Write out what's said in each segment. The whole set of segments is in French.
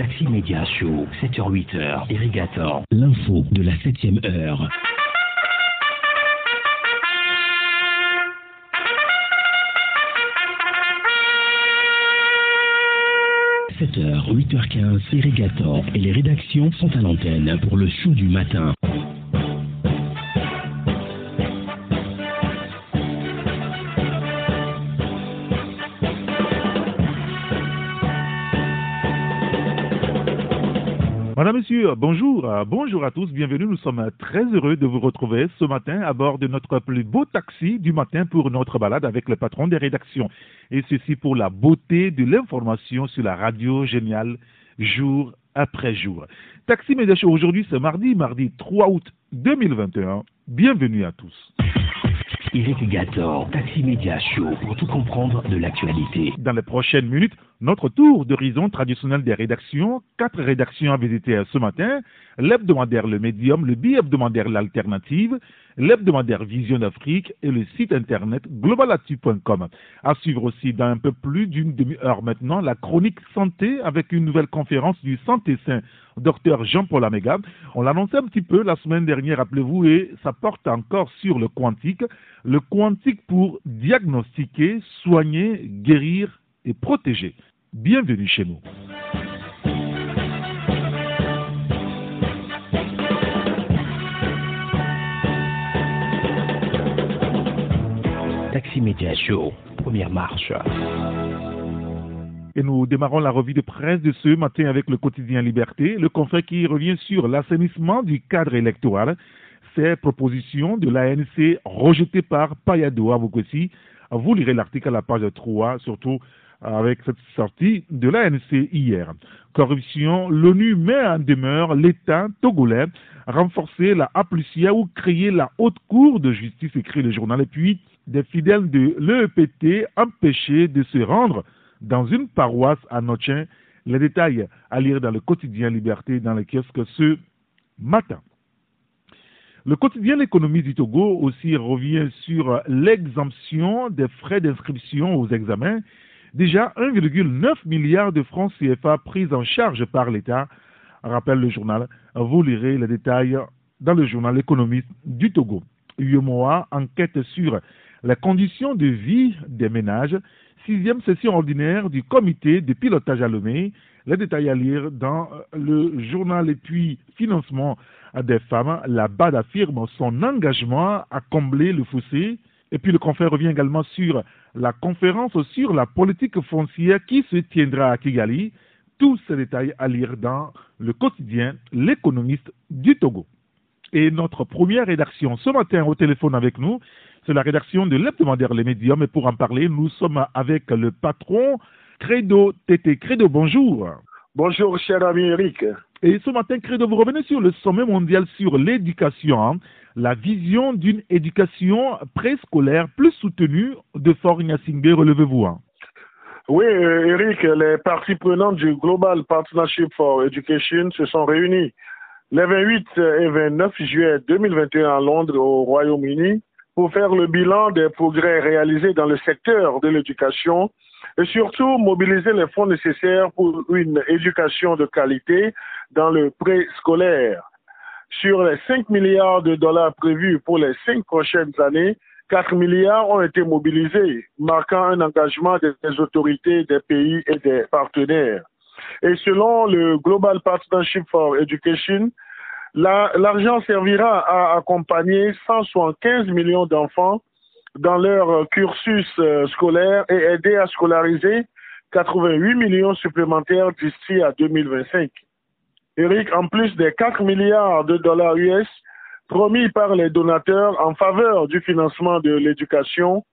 Taxi Média Show, 7h-8h, Irrigator, l'info de la 7ème heure. – 7h, 8h15, Irrigator et les rédactions sont à l'antenne pour le show du matin. Monsieur, bonjour. Euh, Bonjour à tous, bienvenue. Nous sommes très heureux de vous retrouver ce matin à bord de notre plus beau taxi du matin pour notre balade avec le patron des rédactions. Et ceci pour la beauté de l'information sur la radio géniale jour après jour. Taxi Média aujourd'hui, c'est mardi, mardi 3 août 2021. Bienvenue à tous. Irrigator, Taxi Média Show pour tout comprendre de l'actualité. Dans les prochaines minutes, notre tour d'horizon traditionnel des rédactions. Quatre rédactions à visiter ce matin. L'hebdomadaire Le Médium, le bi-hebdomadaire L'Alternative, l'hebdomadaire Vision d'Afrique et le site internet globalactu.com. À suivre aussi dans un peu plus d'une demi-heure maintenant la chronique santé avec une nouvelle conférence du Santé Saint, docteur Jean-Paul Améga. On l'annonçait un petit peu la semaine dernière, rappelez-vous, et ça porte encore sur le quantique. Le quantique pour diagnostiquer, soigner, guérir et protéger. Bienvenue chez nous. Taxi Média Show, première marche. Et nous démarrons la revue de presse de ce matin avec le quotidien Liberté, le confrère qui revient sur l'assainissement du cadre électoral, ces propositions de l'ANC rejetées par Payado Avoukossi. Vous lirez l'article à la page 3, surtout avec cette sortie de l'ANC hier. Corruption, l'ONU met en demeure l'État togolais, renforcer la APLUCIA ou créer la haute cour de justice, écrit le journal. Et puis, des fidèles de l'EEPT empêchés de se rendre dans une paroisse à Nochin. Les détails à lire dans le quotidien Liberté dans le kiosque ce matin. Le quotidien L'économie du Togo aussi revient sur l'exemption des frais d'inscription aux examens. Déjà 1,9 milliard de francs CFA pris en charge par l'État, rappelle le journal. Vous lirez les détails dans le journal L'économiste du Togo. UMOA enquête sur les conditions de vie des ménages. Sixième session ordinaire du comité de pilotage à Lomé. Les détails à lire dans le journal et puis financement des femmes. La BAD affirme son engagement à combler le fossé. Et puis le confrère revient également sur la conférence sur la politique foncière qui se tiendra à Kigali. Tous ces détails à lire dans le quotidien L'économiste du Togo. Et notre première rédaction ce matin au téléphone avec nous, c'est la rédaction de l'hebdomadaire Les Médiums. Et pour en parler, nous sommes avec le patron Credo Tété. Credo, bonjour. Bonjour, cher ami Eric. Et ce matin, Credo, vous revenez sur le sommet mondial sur l'éducation, hein, la vision d'une éducation préscolaire plus soutenue de Fort Singbe. Relevez-vous. Hein. Oui, euh, Eric, les parties prenantes du Global Partnership for Education se sont réunies les 28 et 29 juillet 2021 à Londres, au Royaume-Uni, pour faire le bilan des progrès réalisés dans le secteur de l'éducation et surtout mobiliser les fonds nécessaires pour une éducation de qualité dans le préscolaire. Sur les 5 milliards de dollars prévus pour les cinq prochaines années, 4 milliards ont été mobilisés, marquant un engagement des autorités des pays et des partenaires. Et selon le Global Partnership for Education, l'argent servira à accompagner 175 millions d'enfants dans leur cursus euh, scolaire et aider à scolariser 88 millions supplémentaires d'ici à 2025. Eric, en plus des 4 milliards de dollars US promis par les donateurs en faveur du financement de l'éducation,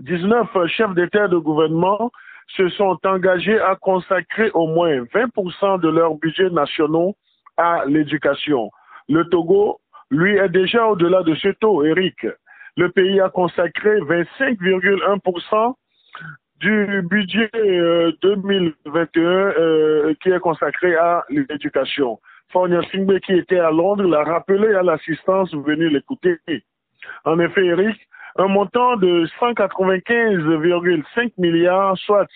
19 chefs d'État de gouvernement se sont engagés à consacrer au moins 20% de leurs budgets nationaux à l'éducation. Le Togo, lui, est déjà au-delà de ce taux, Eric. Le pays a consacré 25,1% du budget 2021 euh, qui est consacré à l'éducation. Fornia Singbe, qui était à Londres, l'a rappelé à l'assistance venue l'écouter. En effet, Eric, un montant de 195,5 milliards, soit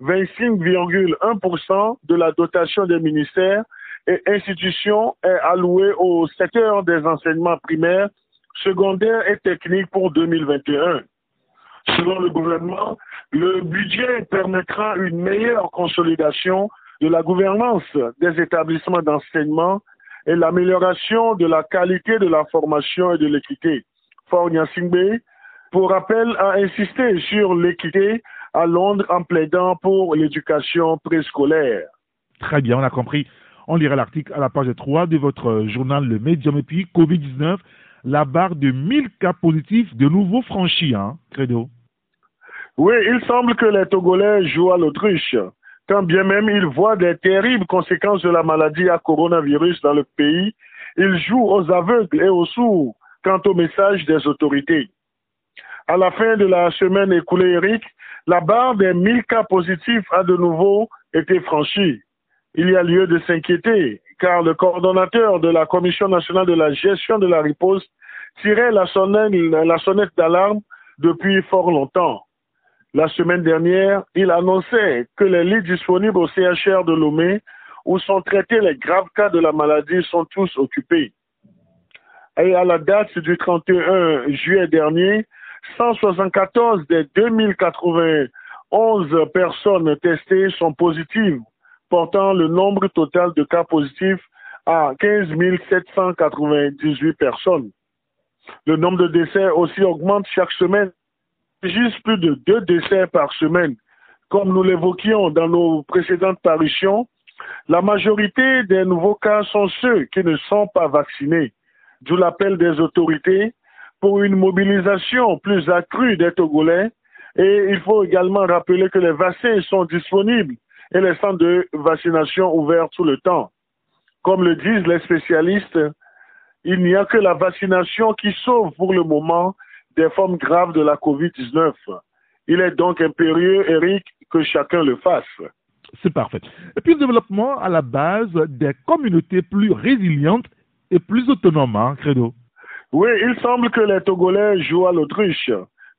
25,1% de la dotation des ministères et institutions est alloué au secteur des enseignements primaires, secondaires et techniques pour 2021. Selon le gouvernement, le budget permettra une meilleure consolidation de la gouvernance des établissements d'enseignement et l'amélioration de la qualité de la formation et de l'équité. Pour rappel, a insisté sur l'équité à Londres en plaidant pour l'éducation préscolaire. Très bien, on a compris. On lira l'article à la page 3 de votre journal Le Médium et puis Covid-19, la barre de 1000 cas positifs de nouveau franchis, hein, Credo. Oui, il semble que les Togolais jouent à l'autruche, quand bien même ils voient des terribles conséquences de la maladie à coronavirus dans le pays, ils jouent aux aveugles et aux sourds quant au message des autorités. À la fin de la semaine écoulée, Eric, la barre des 1000 cas positifs a de nouveau été franchie. Il y a lieu de s'inquiéter, car le coordonnateur de la Commission nationale de la gestion de la riposte tirait la sonnette, la sonnette d'alarme depuis fort longtemps. La semaine dernière, il annonçait que les lits disponibles au CHR de Lomé, où sont traités les graves cas de la maladie, sont tous occupés. Et à la date du 31 juillet dernier, 174 des 2091 personnes testées sont positives, portant le nombre total de cas positifs à 15 798 personnes. Le nombre de décès aussi augmente chaque semaine, juste plus de deux décès par semaine. Comme nous l'évoquions dans nos précédentes parutions, la majorité des nouveaux cas sont ceux qui ne sont pas vaccinés, d'où l'appel des autorités pour une mobilisation plus accrue des Togolais. Et il faut également rappeler que les vaccins sont disponibles et les centres de vaccination ouverts tout le temps. Comme le disent les spécialistes, il n'y a que la vaccination qui sauve pour le moment des formes graves de la COVID-19. Il est donc impérieux, Eric, que chacun le fasse. C'est parfait. Et puis le développement à la base des communautés plus résilientes et plus autonomes, hein, Credo. Oui, il semble que les Togolais jouent à l'autruche,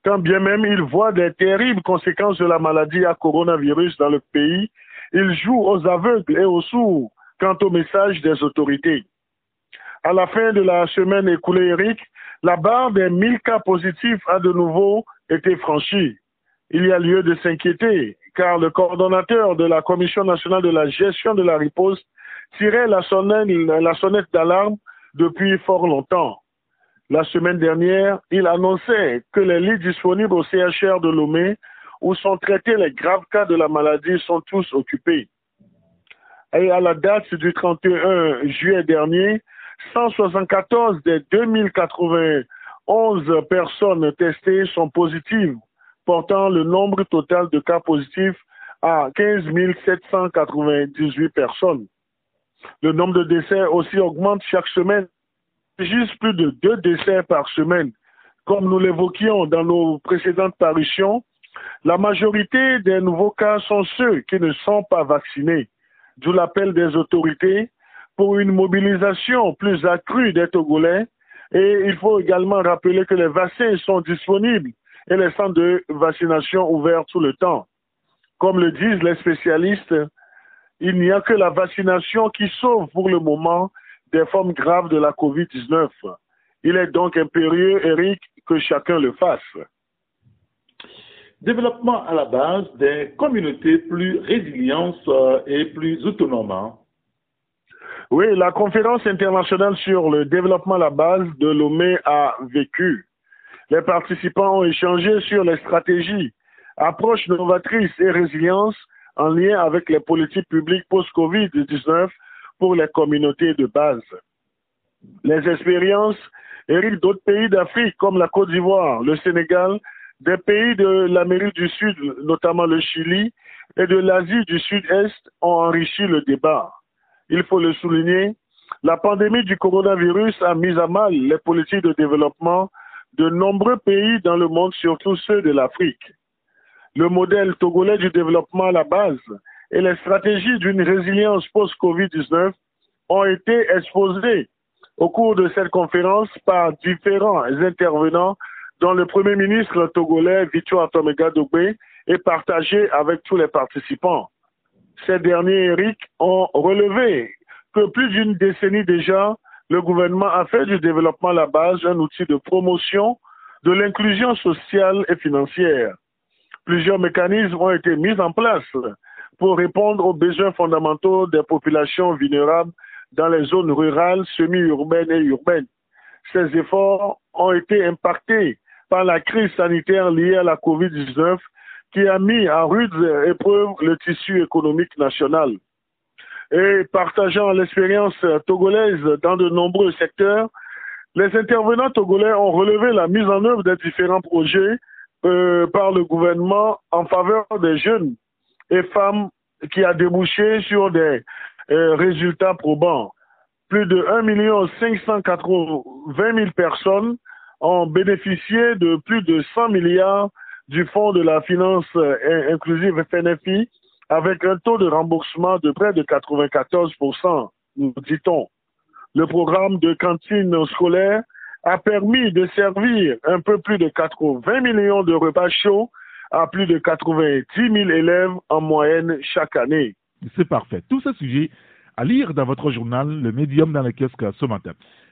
quand bien même ils voient des terribles conséquences de la maladie à coronavirus dans le pays, ils jouent aux aveugles et aux sourds quant au message des autorités. À la fin de la semaine écoulée, Eric, la barre des 1000 cas positifs a de nouveau été franchie. Il y a lieu de s'inquiéter, car le coordonnateur de la Commission nationale de la gestion de la riposte tirait la sonnette, la sonnette d'alarme depuis fort longtemps. La semaine dernière, il annonçait que les lits disponibles au CHR de Lomé, où sont traités les graves cas de la maladie, sont tous occupés. Et à la date du 31 juillet dernier, 174 des 2091 personnes testées sont positives, portant le nombre total de cas positifs à 15 798 personnes. Le nombre de décès aussi augmente chaque semaine juste plus de deux décès par semaine. Comme nous l'évoquions dans nos précédentes parutions, la majorité des nouveaux cas sont ceux qui ne sont pas vaccinés, d'où l'appel des autorités pour une mobilisation plus accrue des Togolais. Et il faut également rappeler que les vaccins sont disponibles et les centres de vaccination ouverts tout le temps. Comme le disent les spécialistes, il n'y a que la vaccination qui sauve pour le moment des formes graves de la COVID-19. Il est donc impérieux, Eric, que chacun le fasse. Développement à la base des communautés plus résilientes euh, et plus autonomes. Hein. Oui, la conférence internationale sur le développement à la base de Lomé a vécu. Les participants ont échangé sur les stratégies, approches novatrices et résilience en lien avec les politiques publiques post-Covid-19 pour les communautés de base. Les expériences héritent d'autres pays d'Afrique comme la Côte d'Ivoire, le Sénégal, des pays de l'Amérique du Sud, notamment le Chili, et de l'Asie du Sud-Est ont enrichi le débat. Il faut le souligner, la pandémie du coronavirus a mis à mal les politiques de développement de nombreux pays dans le monde, surtout ceux de l'Afrique. Le modèle togolais du développement à la base et les stratégies d'une résilience post-Covid-19 ont été exposées au cours de cette conférence par différents intervenants dont le Premier ministre togolais Victor Atomega Dogbe est partagé avec tous les participants. Ces derniers, Eric, ont relevé que plus d'une décennie déjà, le gouvernement a fait du développement à la base un outil de promotion de l'inclusion sociale et financière. Plusieurs mécanismes ont été mis en place pour répondre aux besoins fondamentaux des populations vulnérables dans les zones rurales, semi-urbaines et urbaines. Ces efforts ont été impactés par la crise sanitaire liée à la COVID-19 qui a mis à rude épreuve le tissu économique national. Et partageant l'expérience togolaise dans de nombreux secteurs, les intervenants togolais ont relevé la mise en œuvre des différents projets euh, par le gouvernement en faveur des jeunes et femmes qui a débouché sur des euh, résultats probants. Plus de 1 580 000 personnes ont bénéficié de plus de 100 milliards du Fonds de la finance euh, inclusive FNFI avec un taux de remboursement de près de 94 nous dit-on. Le programme de cantine scolaire a permis de servir un peu plus de 80 millions de repas chauds à plus de 90 000 élèves en moyenne chaque année. C'est parfait. Tous ces sujets à lire dans votre journal, le médium dans le kiosque ce matin.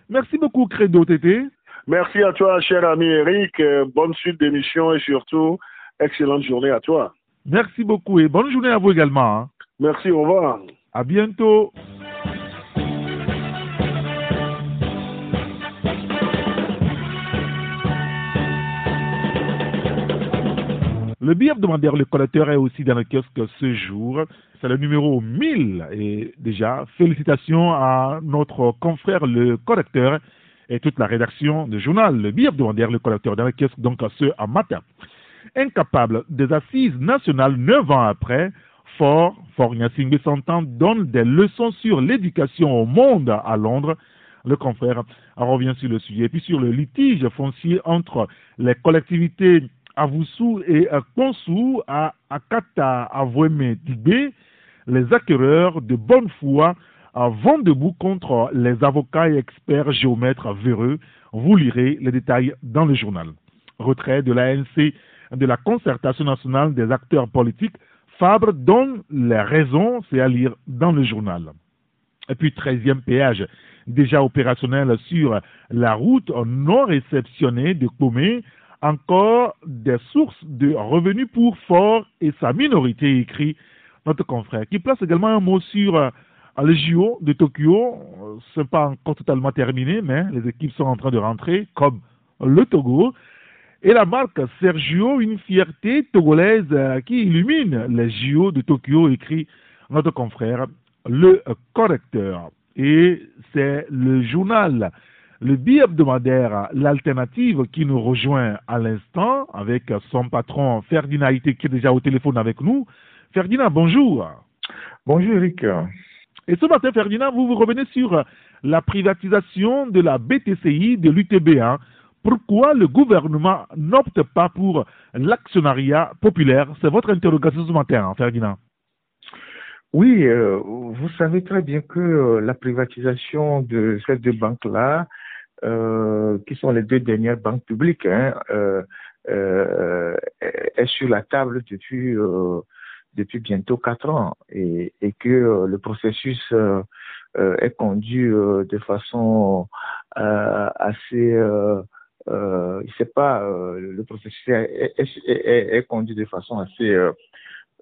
Merci beaucoup, Credo Tété. Merci à toi, cher ami Eric. Euh, bonne suite d'émission et surtout, excellente journée à toi. Merci beaucoup et bonne journée à vous également. Hein. Merci, au revoir. À bientôt. Le billet hebdomadaire Le Collecteur est aussi dans le kiosque ce jour. C'est le numéro 1000. Et déjà, félicitations à notre confrère Le Collecteur et toute la rédaction du journal Le billet hebdomadaire Le Collecteur dans le kiosque donc ce matin. Incapable des assises nationales neuf ans après, Fort, Fort Nyasingbe s'entend donne des leçons sur l'éducation au monde à Londres. Le confrère revient sur le sujet. Et puis sur le litige foncier entre les collectivités Avoussou et Konsou à Akata Avoueme Tibé, les acquéreurs de bonne foi vont debout contre les avocats et experts géomètres véreux. Vous lirez les détails dans le journal. Retrait de l'ANC de la concertation nationale des acteurs politiques, Fabre donne les raisons, c'est à lire dans le journal. Et puis, 13e péage, déjà opérationnel sur la route non réceptionnée de Comé encore des sources de revenus pour Fort et sa minorité, écrit notre confrère, qui place également un mot sur euh, les JO de Tokyo. Ce n'est pas encore totalement terminé, mais les équipes sont en train de rentrer, comme le Togo. Et la marque Sergio, une fierté togolaise euh, qui illumine les JO de Tokyo, écrit notre confrère, le correcteur. Et c'est le journal le billet hebdomadaire, l'alternative qui nous rejoint à l'instant avec son patron Ferdinand qui est déjà au téléphone avec nous. Ferdinand, bonjour. Bonjour Eric. Et ce matin, Ferdinand, vous vous revenez sur la privatisation de la BTCI de l'UTB1. Pourquoi le gouvernement n'opte pas pour l'actionnariat populaire? C'est votre interrogation ce matin, Ferdinand. Oui, euh, vous savez très bien que euh, la privatisation de ces deux banques-là qui sont les deux dernières banques publiques, hein, euh, euh, est sur la table depuis depuis bientôt quatre ans et, et que le processus est conduit de façon assez euh, il sait pas, le processus est, est, est, conduit de façon assez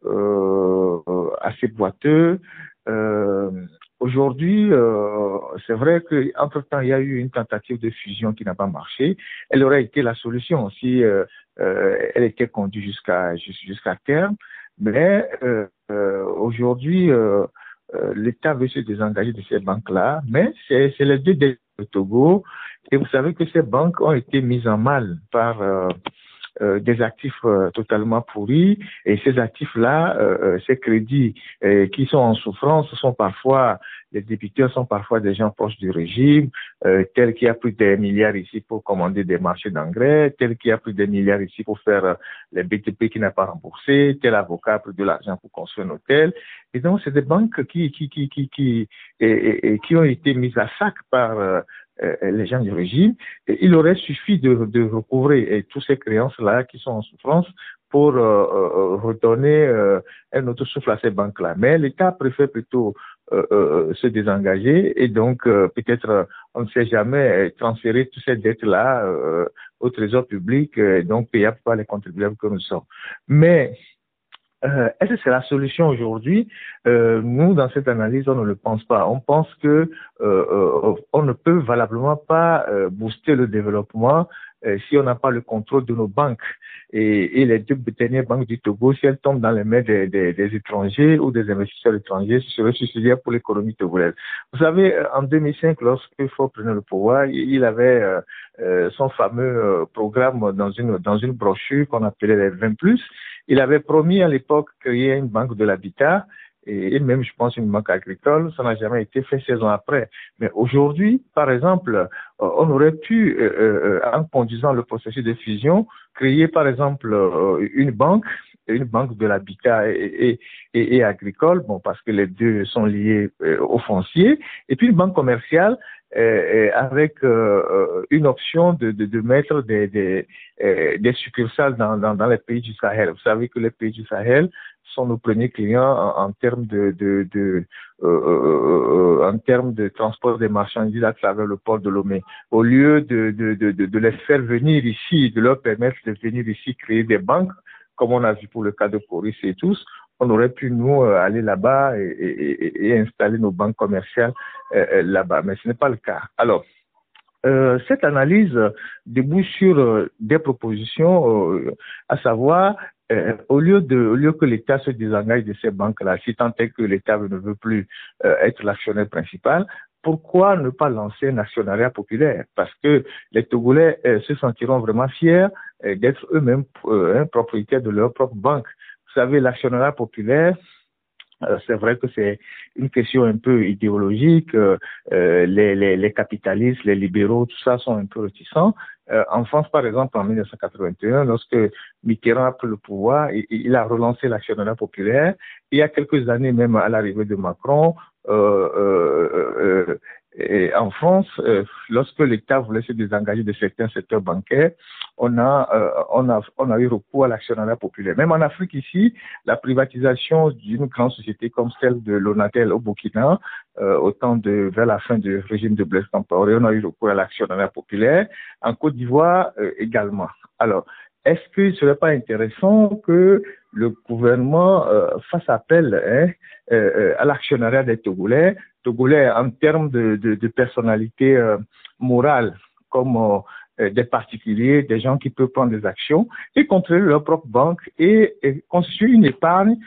euh, assez boiteux. Euh, Aujourd'hui, euh, c'est vrai qu'entre-temps, il y a eu une tentative de fusion qui n'a pas marché. Elle aurait été la solution si euh, euh, elle était conduite jusqu'à jusqu'à terme. Mais aujourd'hui, l'État veut se désengager de ces banques-là. Mais c'est les deux de Togo. Et vous savez que ces banques ont été mises en mal par euh, des actifs euh, totalement pourris et ces actifs-là, euh, ces crédits qui sont en souffrance sont parfois, les débiteurs sont parfois des gens proches du régime, tel qui a pris des milliards ici pour commander des marchés d'engrais, tel qui a pris des milliards ici pour faire les BTP qui n'a pas remboursé, tel avocat a pris de l'argent pour construire un hôtel. Et donc, c'est des banques qui, qui, qui, qui, qui, et, et, qui ont été mises à sac par les gens du régime. Et il aurait suffi de, de recouvrer toutes ces créances-là qui sont en souffrance pour redonner un autre souffle à ces banques-là. Mais l'État préfère plutôt se désengager et donc peut-être, on ne sait jamais, transférer toutes ces dettes-là au trésor public, donc payables par les contribuables que nous sommes. Mais euh, est-ce que c'est la solution aujourd'hui euh, Nous, dans cette analyse, on ne le pense pas. On pense que euh, on ne peut valablement pas booster le développement si on n'a pas le contrôle de nos banques. Et, et, les deux dernières banques du Togo, si elles tombent dans les mains des, des, des étrangers ou des investisseurs étrangers, ce serait suicidaire pour l'économie togolaise. Vous savez, en 2005, lorsque Ford prenait le pouvoir, il avait son fameux programme dans une, dans une brochure qu'on appelait les 20+. Il avait promis à l'époque créer une banque de l'habitat et même, je pense, une banque agricole. Ça n'a jamais été fait 16 ans après. Mais aujourd'hui, par exemple, euh, on aurait pu, euh, euh, en conduisant le processus de fusion, créer, par exemple, une banque une banque de l'habitat et, et, et, agricole, bon, parce que les deux sont liés au foncier, et puis une banque commerciale euh, avec euh, une option de, de, de mettre des, des, des succursales dans, dans, dans, les pays du Sahel. Vous savez que les pays du Sahel sont nos premiers clients en, termes de, de, de euh, euh, euh, en termes de transport des marchandises à travers le port de Lomé. Au lieu de, de, de, de les faire venir ici, de leur permettre de venir ici créer des banques, comme on a vu pour le cas de Coris et tous, on aurait pu nous aller là-bas et, installer nos banques commerciales là-bas, mais ce n'est pas le cas. Alors, euh, cette analyse débouche sur des propositions, euh, à savoir euh, au lieu de, lieu que l'État se désengage de ces banques-là, si tant est que l'État ne veut plus euh, être l'actionnaire principal, pourquoi ne pas lancer un actionnariat populaire? Parce que les Togolais euh, se sentiront vraiment fiers d'être eux-mêmes propriétaires de leur propre banque. Vous savez, l'actionnariat populaire, c'est vrai que c'est une question un peu idéologique. les, les, les, capitalistes, les libéraux, tout ça sont un peu réticents. Euh, en France, par exemple, en 1981, lorsque Mitterrand a pris le pouvoir, il, a relancé l'actionnariat populaire. Il y a quelques années, même à l'arrivée de Macron, euh, euh, euh et en France, euh, lorsque l'État voulait se désengager de certains secteurs bancaires, on a, euh, on a, on a eu recours à l'actionnariat populaire. Même en Afrique ici, la privatisation d'une grande société comme celle de Lonatel au Burkina, euh, au temps de, vers la fin du régime de Blaise Compaoré, on a eu recours à l'actionnariat populaire. En Côte d'Ivoire également. Alors, est-ce qu'il ne serait pas intéressant que le gouvernement euh, fasse appel hein, euh, euh, à l'actionnariat des Togolais, Togolais en termes de, personnalité euh, morale, comme euh, des particuliers, des gens qui peuvent prendre des actions et contrôler leur propre banque et, et constituer une épargne,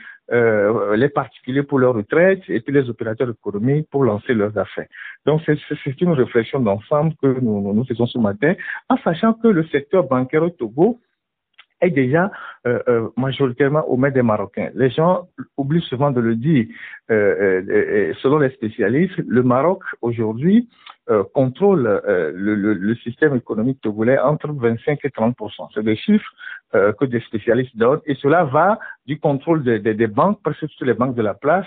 les particuliers pour leur retraite et puis les opérateurs économiques pour lancer leurs affaires. Donc c'est une réflexion d'ensemble que nous, nous faisons ce matin, en sachant que le secteur bancaire au Togo est déjà euh, euh, majoritairement aux mains des Marocains. Les gens oublient souvent de le dire. Euh, euh selon les spécialistes, le Maroc aujourd'hui euh, contrôle le, le, le, système économique togolais entre 25 et 30% C'est des chiffres que des spécialistes donnent et cela va du contrôle des, des, des banques, presque toutes les banques de la place,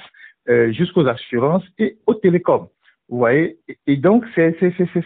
jusqu'aux assurances et aux télécoms. Vous voyez? Et donc, c'est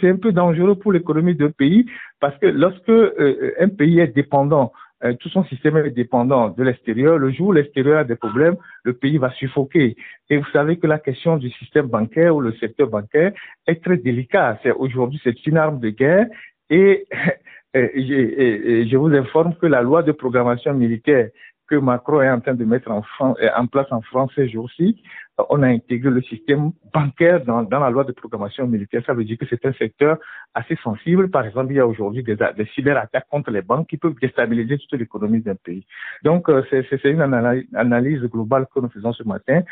un peu dangereux pour l'économie d'un pays parce que lorsque euh, un pays est dépendant euh, tout son système est dépendant de l'extérieur. Le jour où l'extérieur a des problèmes, le pays va suffoquer. Et vous savez que la question du système bancaire ou le secteur bancaire est très délicat. C'est aujourd'hui c'est une arme de guerre et, et, je vous informe que la loi de programmation militaire que Macron est en train de mettre en, en place en France ces jours-ci, on a intégré le système bancaire dans, dans, la loi de programmation militaire. Ça veut dire que c'est un secteur assez sensible. Par exemple, il y a aujourd'hui des, des cyberattaques contre les banques qui peuvent déstabiliser toute l'économie d'un pays. Donc, euh, c'est une analyse globale que nous faisons ce matin.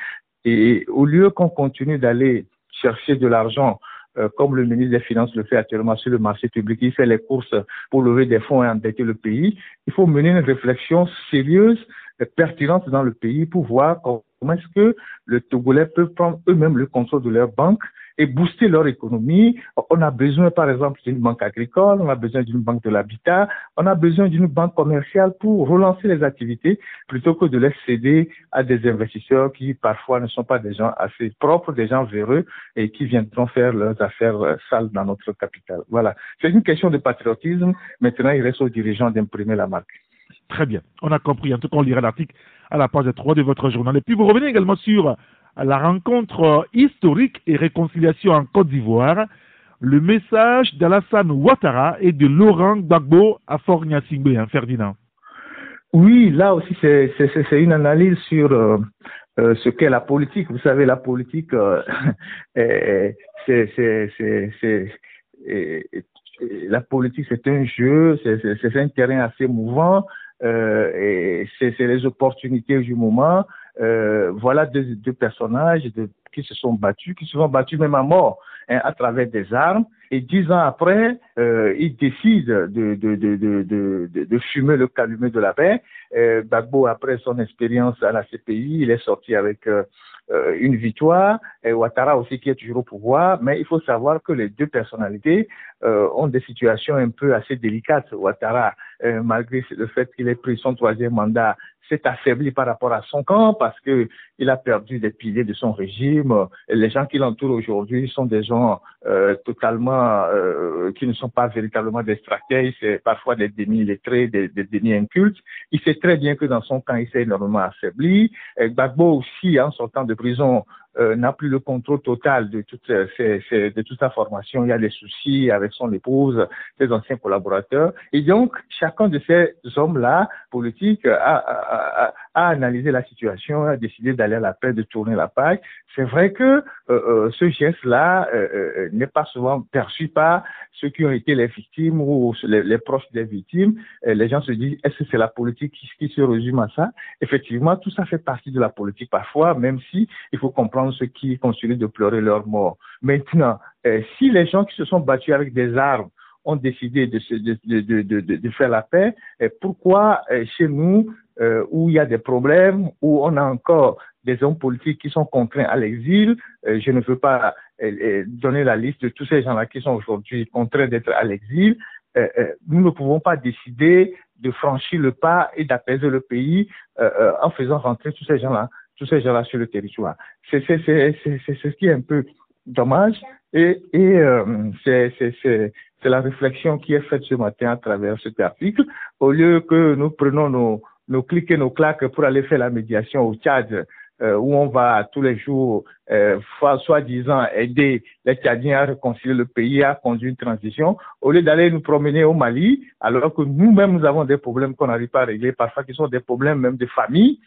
Et au lieu qu'on continue d'aller chercher de l'argent euh, comme le ministre des Finances le fait actuellement sur le marché public, il fait les courses pour lever des fonds et endetter le pays. Il faut mener une réflexion sérieuse, et pertinente dans le pays pour voir Comment est-ce que le Togolais peut prendre eux-mêmes le contrôle de leur banque et booster leur économie? On a besoin, par exemple, d'une banque agricole, on a besoin d'une banque de l'habitat, on a besoin d'une banque commerciale pour relancer les activités plutôt que de les céder à des investisseurs qui parfois ne sont pas des gens assez propres, des gens véreux et qui viendront faire leurs affaires euh, sales dans notre capitale. Voilà. C'est une question de patriotisme. Maintenant, il reste aux dirigeants d'imprimer la marque. Très bien. On a compris. En tout cas, on lira l'article à la page 3 de votre journal. Et puis, vous revenez également sur la rencontre historique et réconciliation en Côte d'Ivoire, le message d'Alassane Ouattara et de Laurent Gbagbo à Fort hein, Ferdinand. Oui, là aussi, c'est une analyse sur euh, euh, ce qu'est la politique. Vous savez, la politique, euh, c'est la politique, c'est un jeu, c'est un terrain assez mouvant. Euh, et c'est les opportunités du moment. Euh, voilà deux, deux personnages de, qui se sont battus, qui se sont battus même à mort hein, à travers des armes. Et dix ans après, euh, ils décident de, de, de, de, de, fumer le calumet de la paix. Euh, Bagbo, après son expérience à la CPI, il est sorti avec euh, euh, une victoire. Et Ouattara aussi qui est toujours au pouvoir. Mais il faut savoir que les deux personnalités ont des situations un peu assez délicates. Ouattara, malgré le fait qu'il ait pris son troisième mandat, s'est affaibli par rapport à son camp parce que il a perdu des piliers de son régime. Les gens qui l'entourent aujourd'hui sont des gens euh, euh, qui ne sont pas véritablement des stratèges, c'est parfois des demi-lettrés, des, des demi-incultes. Il sait très bien que dans son camp, il s'est énormément affaibli. Et Gbagbo aussi, en sortant de prison, euh, n'a plus le contrôle total de toute, de toute sa formation. Il y a des soucis avec son épouse, ses anciens collaborateurs. Et donc, chacun de ces hommes-là, politiques, a, a, a, analysé la situation, a décidé d'aller à la paix, de tourner la page. C'est vrai que euh, euh ce geste-là euh, n'est pas souvent perçu par ceux qui ont été les victimes ou les, proches des victimes. Les gens se disent, est-ce que c'est la politique qui, qui se résume à ça? Effectivement, tout ça fait partie de la politique parfois, même si il faut comprendre ceux qui continuent de pleurer leur mort. Maintenant, euh, si les gens qui se sont battus avec des armes ont décidé de faire la paix, euh, pourquoi euh, chez nous, où il y a des problèmes, où on a encore des hommes politiques qui sont contraints à l'exil, je ne veux pas donner la liste de tous ces gens-là qui sont aujourd'hui contraints d'être à l'exil, nous ne pouvons pas décider de franchir le pas et d'apaiser le pays en faisant rentrer tous ces gens-là tous ces gens-là sur le territoire. C'est ce qui est un peu dommage et, et euh, c'est la réflexion qui est faite ce matin à travers cet article. Au lieu que nous prenons nos, nos clics et nos claques pour aller faire la médiation au Tchad, euh, où on va tous les jours, euh, soi-disant, aider les Tchadiens à réconcilier le pays, à conduire une transition, au lieu d'aller nous promener au Mali, alors que nous-mêmes, nous avons des problèmes qu'on n'arrive pas à régler, parfois qui sont des problèmes même de famille,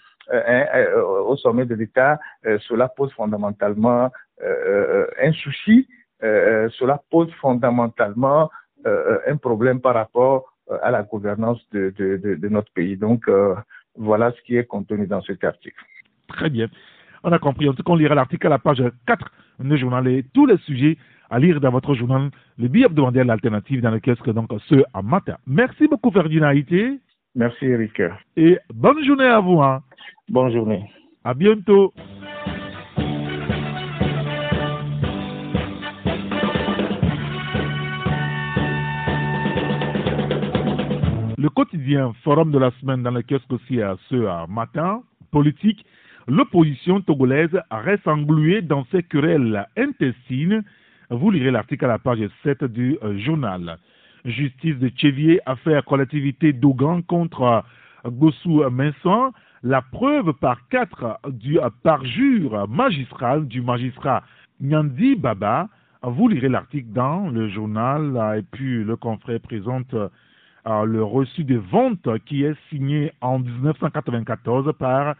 au sommet de l'État, euh, cela pose fondamentalement un souci, cela pose fondamentalement un problème par rapport à la gouvernance de, de, notre pays. Donc, voilà ce qui est contenu dans cet article. Très bien. On a compris. En tout cas, on lira l'article à la page 4 du journal et tous les sujets à lire dans votre journal, le billet hebdomadaire l'alternative dans le donc ce matin. Merci beaucoup, Ferdinand Haïté. Merci, Eric. Et bonne journée à vous. Hein. Bonne journée. À bientôt. Le quotidien Forum de la semaine dans le kiosque aussi à ce matin, politique, l'opposition togolaise reste engluée dans ses querelles intestines. Vous lirez l'article à la page 7 du euh, journal. Justice de Chevier, affaire collectivité d'Ogan contre Gossou Minson la preuve par quatre du parjure magistral du magistrat Nyandi Baba. Vous lirez l'article dans le journal et puis le confrère présente euh, le reçu de vente qui est signé en 1994 par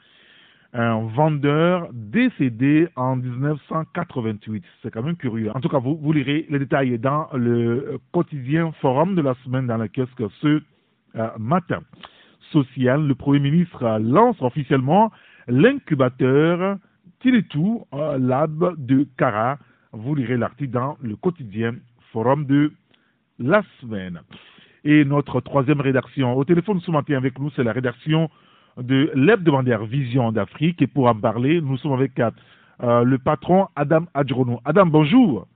un vendeur décédé en 1988. C'est quand même curieux. En tout cas, vous, lirez les détails dans le quotidien forum de la semaine dans kiosque ce euh, matin social, le Premier ministre lance officiellement l'incubateur Tilitou Lab de Cara. Vous lirez l'article dans le quotidien Forum de la semaine. Et notre troisième rédaction, au téléphone ce matin avec nous, c'est la rédaction de l'hebdomadaire Vision d'Afrique. Et pour en parler, nous sommes avec euh, le patron Adam Adjrono. Adam, bonjour.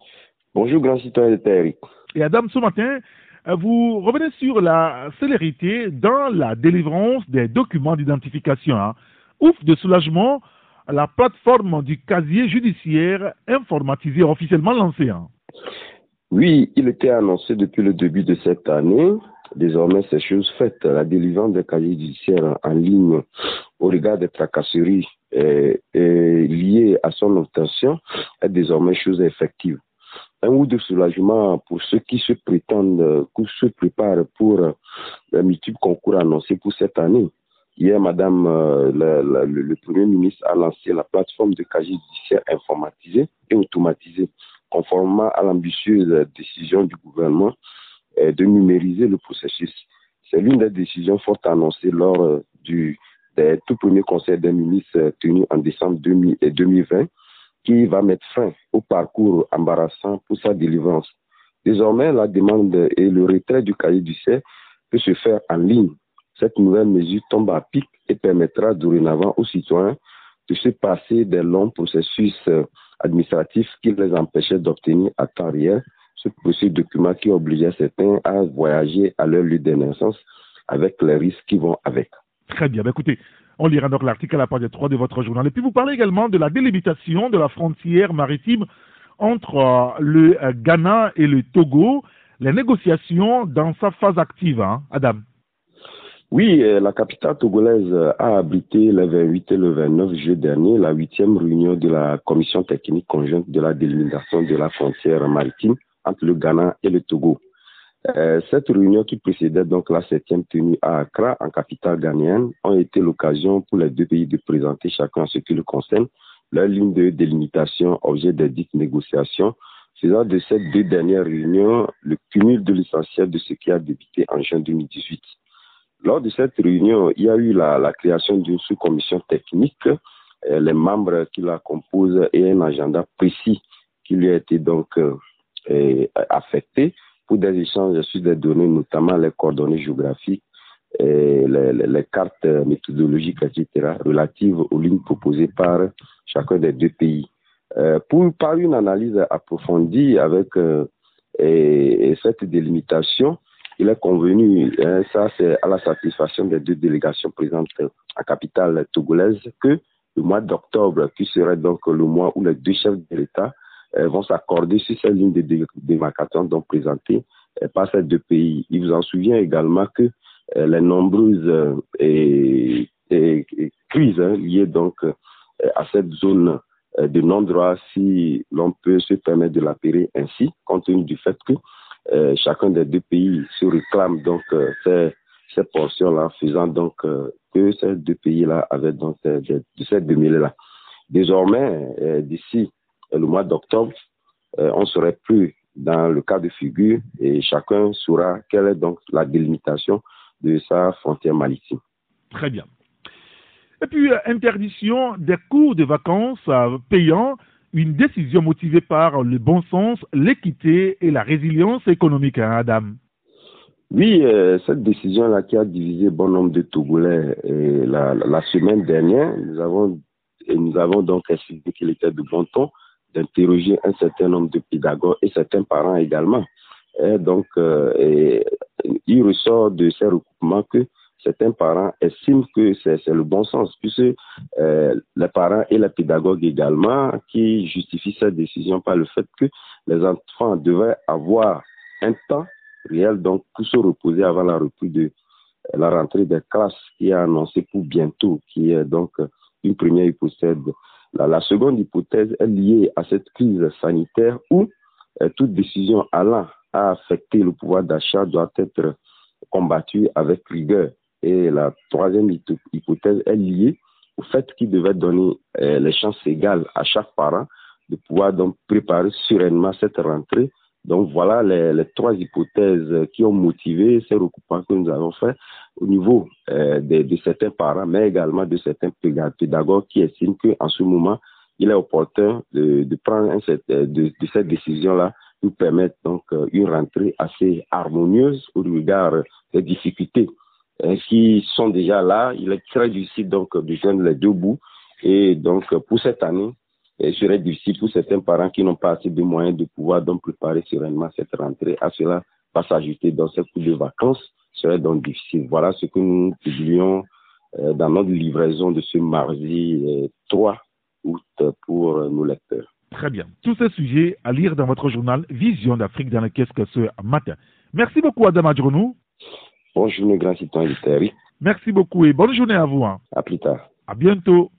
Bonjour, grand citoyen de Eric. Et Adam, ce matin, euh, vous revenez sur la célérité dans la délivrance des documents d'identification. Hein. Ouf de soulagement, la plateforme du casier judiciaire informatisé officiellement lancée. Hein. Oui, il était annoncé depuis le début de cette année. Désormais, ces choses faites, la délivrance des casiers judiciaires en ligne au regard des tracasseries liées à son obtention est désormais chose effective un ou de soulagement pour ceux qui se se préparent pour le multiple concours annoncé pour cette année. Hier, Madame euh, le, Premier ministre a lancé la plateforme de casier judiciaire informatisée et automatisée, conformément à l'ambitieuse décision du gouvernement de numériser le processus. C'est l'une des décisions fortes annoncées lors euh, du tout premier conseil des ministres tenu en décembre 2020 qui va mettre fin au parcours embarrassant pour sa délivrance. Désormais, la demande et le retrait du cahier du C peut se faire en ligne. Cette nouvelle mesure tombe à pic et permettra dorénavant aux citoyens de se passer des longs processus euh, administratifs qui les empêchaient d'obtenir à temps réel ce processus document qui obligeait certains à voyager à leur lieu de naissance avec les risques qui vont avec. Très bien. Ben, écoutez, on lira donc l'article à la page 3 de votre journal. Et puis vous parlez également de la délimitation de la frontière maritime entre euh, le euh, Ghana et le Togo. Les négociations dans sa phase active, hein, Adam. Oui, euh, la capitale togolaise a abrité le 28 et le 29 juillet dernier la huitième réunion de la commission technique conjointe de la délimitation de la frontière maritime entre le Ghana et le Togo. Euh, cette réunion qui précédait donc la septième tenue à Accra, en capitale ghanéenne, ont été l'occasion pour les deux pays de présenter chacun ce qui le concerne leur ligne de délimitation objet des dites négociations, faisant de ces deux dernières réunions le cumul de l'essentiel de ce qui a débuté en juin 2018. Lors de cette réunion, il y a eu la, création d'une sous-commission technique, euh, les membres qui la composent et un agenda précis qui lui a été donc euh, affecté pour des échanges sur des données, notamment les coordonnées géographiques, et les, cartes méthodologiques, etc., relatives aux lignes proposées par chacun des deux pays. Euh, pour par une analyse approfondie avec euh, et, cette délimitation, il est convenu, hein, ça c'est à la satisfaction des deux délégations présentes à capitale togolaise, que le mois d'octobre, qui serait donc le mois où les deux chefs de l'État euh, vont s'accorder sur ces lignes de démarcation donc présentées euh, par ces deux pays. Il vous en souvient également que euh, les nombreuses et, crises hein, liées donc à cette zone de non-droit, si l'on peut se permettre de l'appeler ainsi, compte tenu du fait que chacun des deux pays se réclame donc ces, ces portions-là, faisant donc que ces deux pays-là avaient donc de, de ces là Désormais, d'ici le mois d'octobre, euh, on serait plus dans le cas de figure et chacun saura quelle est donc la délimitation de sa frontière maritime. Très bien. Et puis, euh, interdiction des cours de vacances euh, payants, une décision motivée par le bon sens, l'équité et la résilience économique, hein, Adam. Oui, cette décision-là qui a divisé bon nombre de Togolais la, la, semaine dernière, nous avons, et nous avons donc estimé qu'il était de bon ton d'interroger un certain nombre de pédagogues et certains parents également. Donc, euh, il ressort de ces recoupements que certains parents estiment que c'est le bon sens, puisque euh, les parents et les pédagogues également qui justifient cette décision par le fait que les enfants devaient avoir un temps réel donc pour se reposer avant la reprise de la rentrée des classes qui est annoncée pour bientôt, qui est donc une première hypothèse la, seconde hypothèse est liée à cette crise sanitaire où euh, toute décision allant à affecter le pouvoir d'achat doit être combattue avec rigueur. Et la troisième hypothèse est liée au fait qu'il devait donner euh, les chances égales à chaque parent de pouvoir donc préparer sereinement cette rentrée donc voilà les, trois hypothèses qui ont motivé ces recoupements que nous avons faits au niveau euh, de, certains parents, mais également de certains pédagogues qui estiment qu'en ce moment, il est opportun de, prendre de, de, cette décision-là pour permettre donc euh, une rentrée assez harmonieuse au regard des difficultés qui sont déjà là. Il est très difficile donc de joindre les deux bouts. Et donc, pour cette année, il serait difficile pour certains parents qui n'ont pas assez de moyens de pouvoir donc préparer sereinement cette rentrée. À cela va s'ajouter dans ces coups de vacances serait donc difficile. Voilà ce que nous publions euh, dans notre livraison de ce mardi 3 euh, août pour euh, nos lecteurs. Très bien. Tous ces sujets à lire dans votre journal Vision d'Afrique dans le caisse que ce matin. Merci beaucoup, Adam Adjounou. Bonne journée, grand citoyen Merci beaucoup et bonne journée à vous. Hein. À plus tard. À bientôt.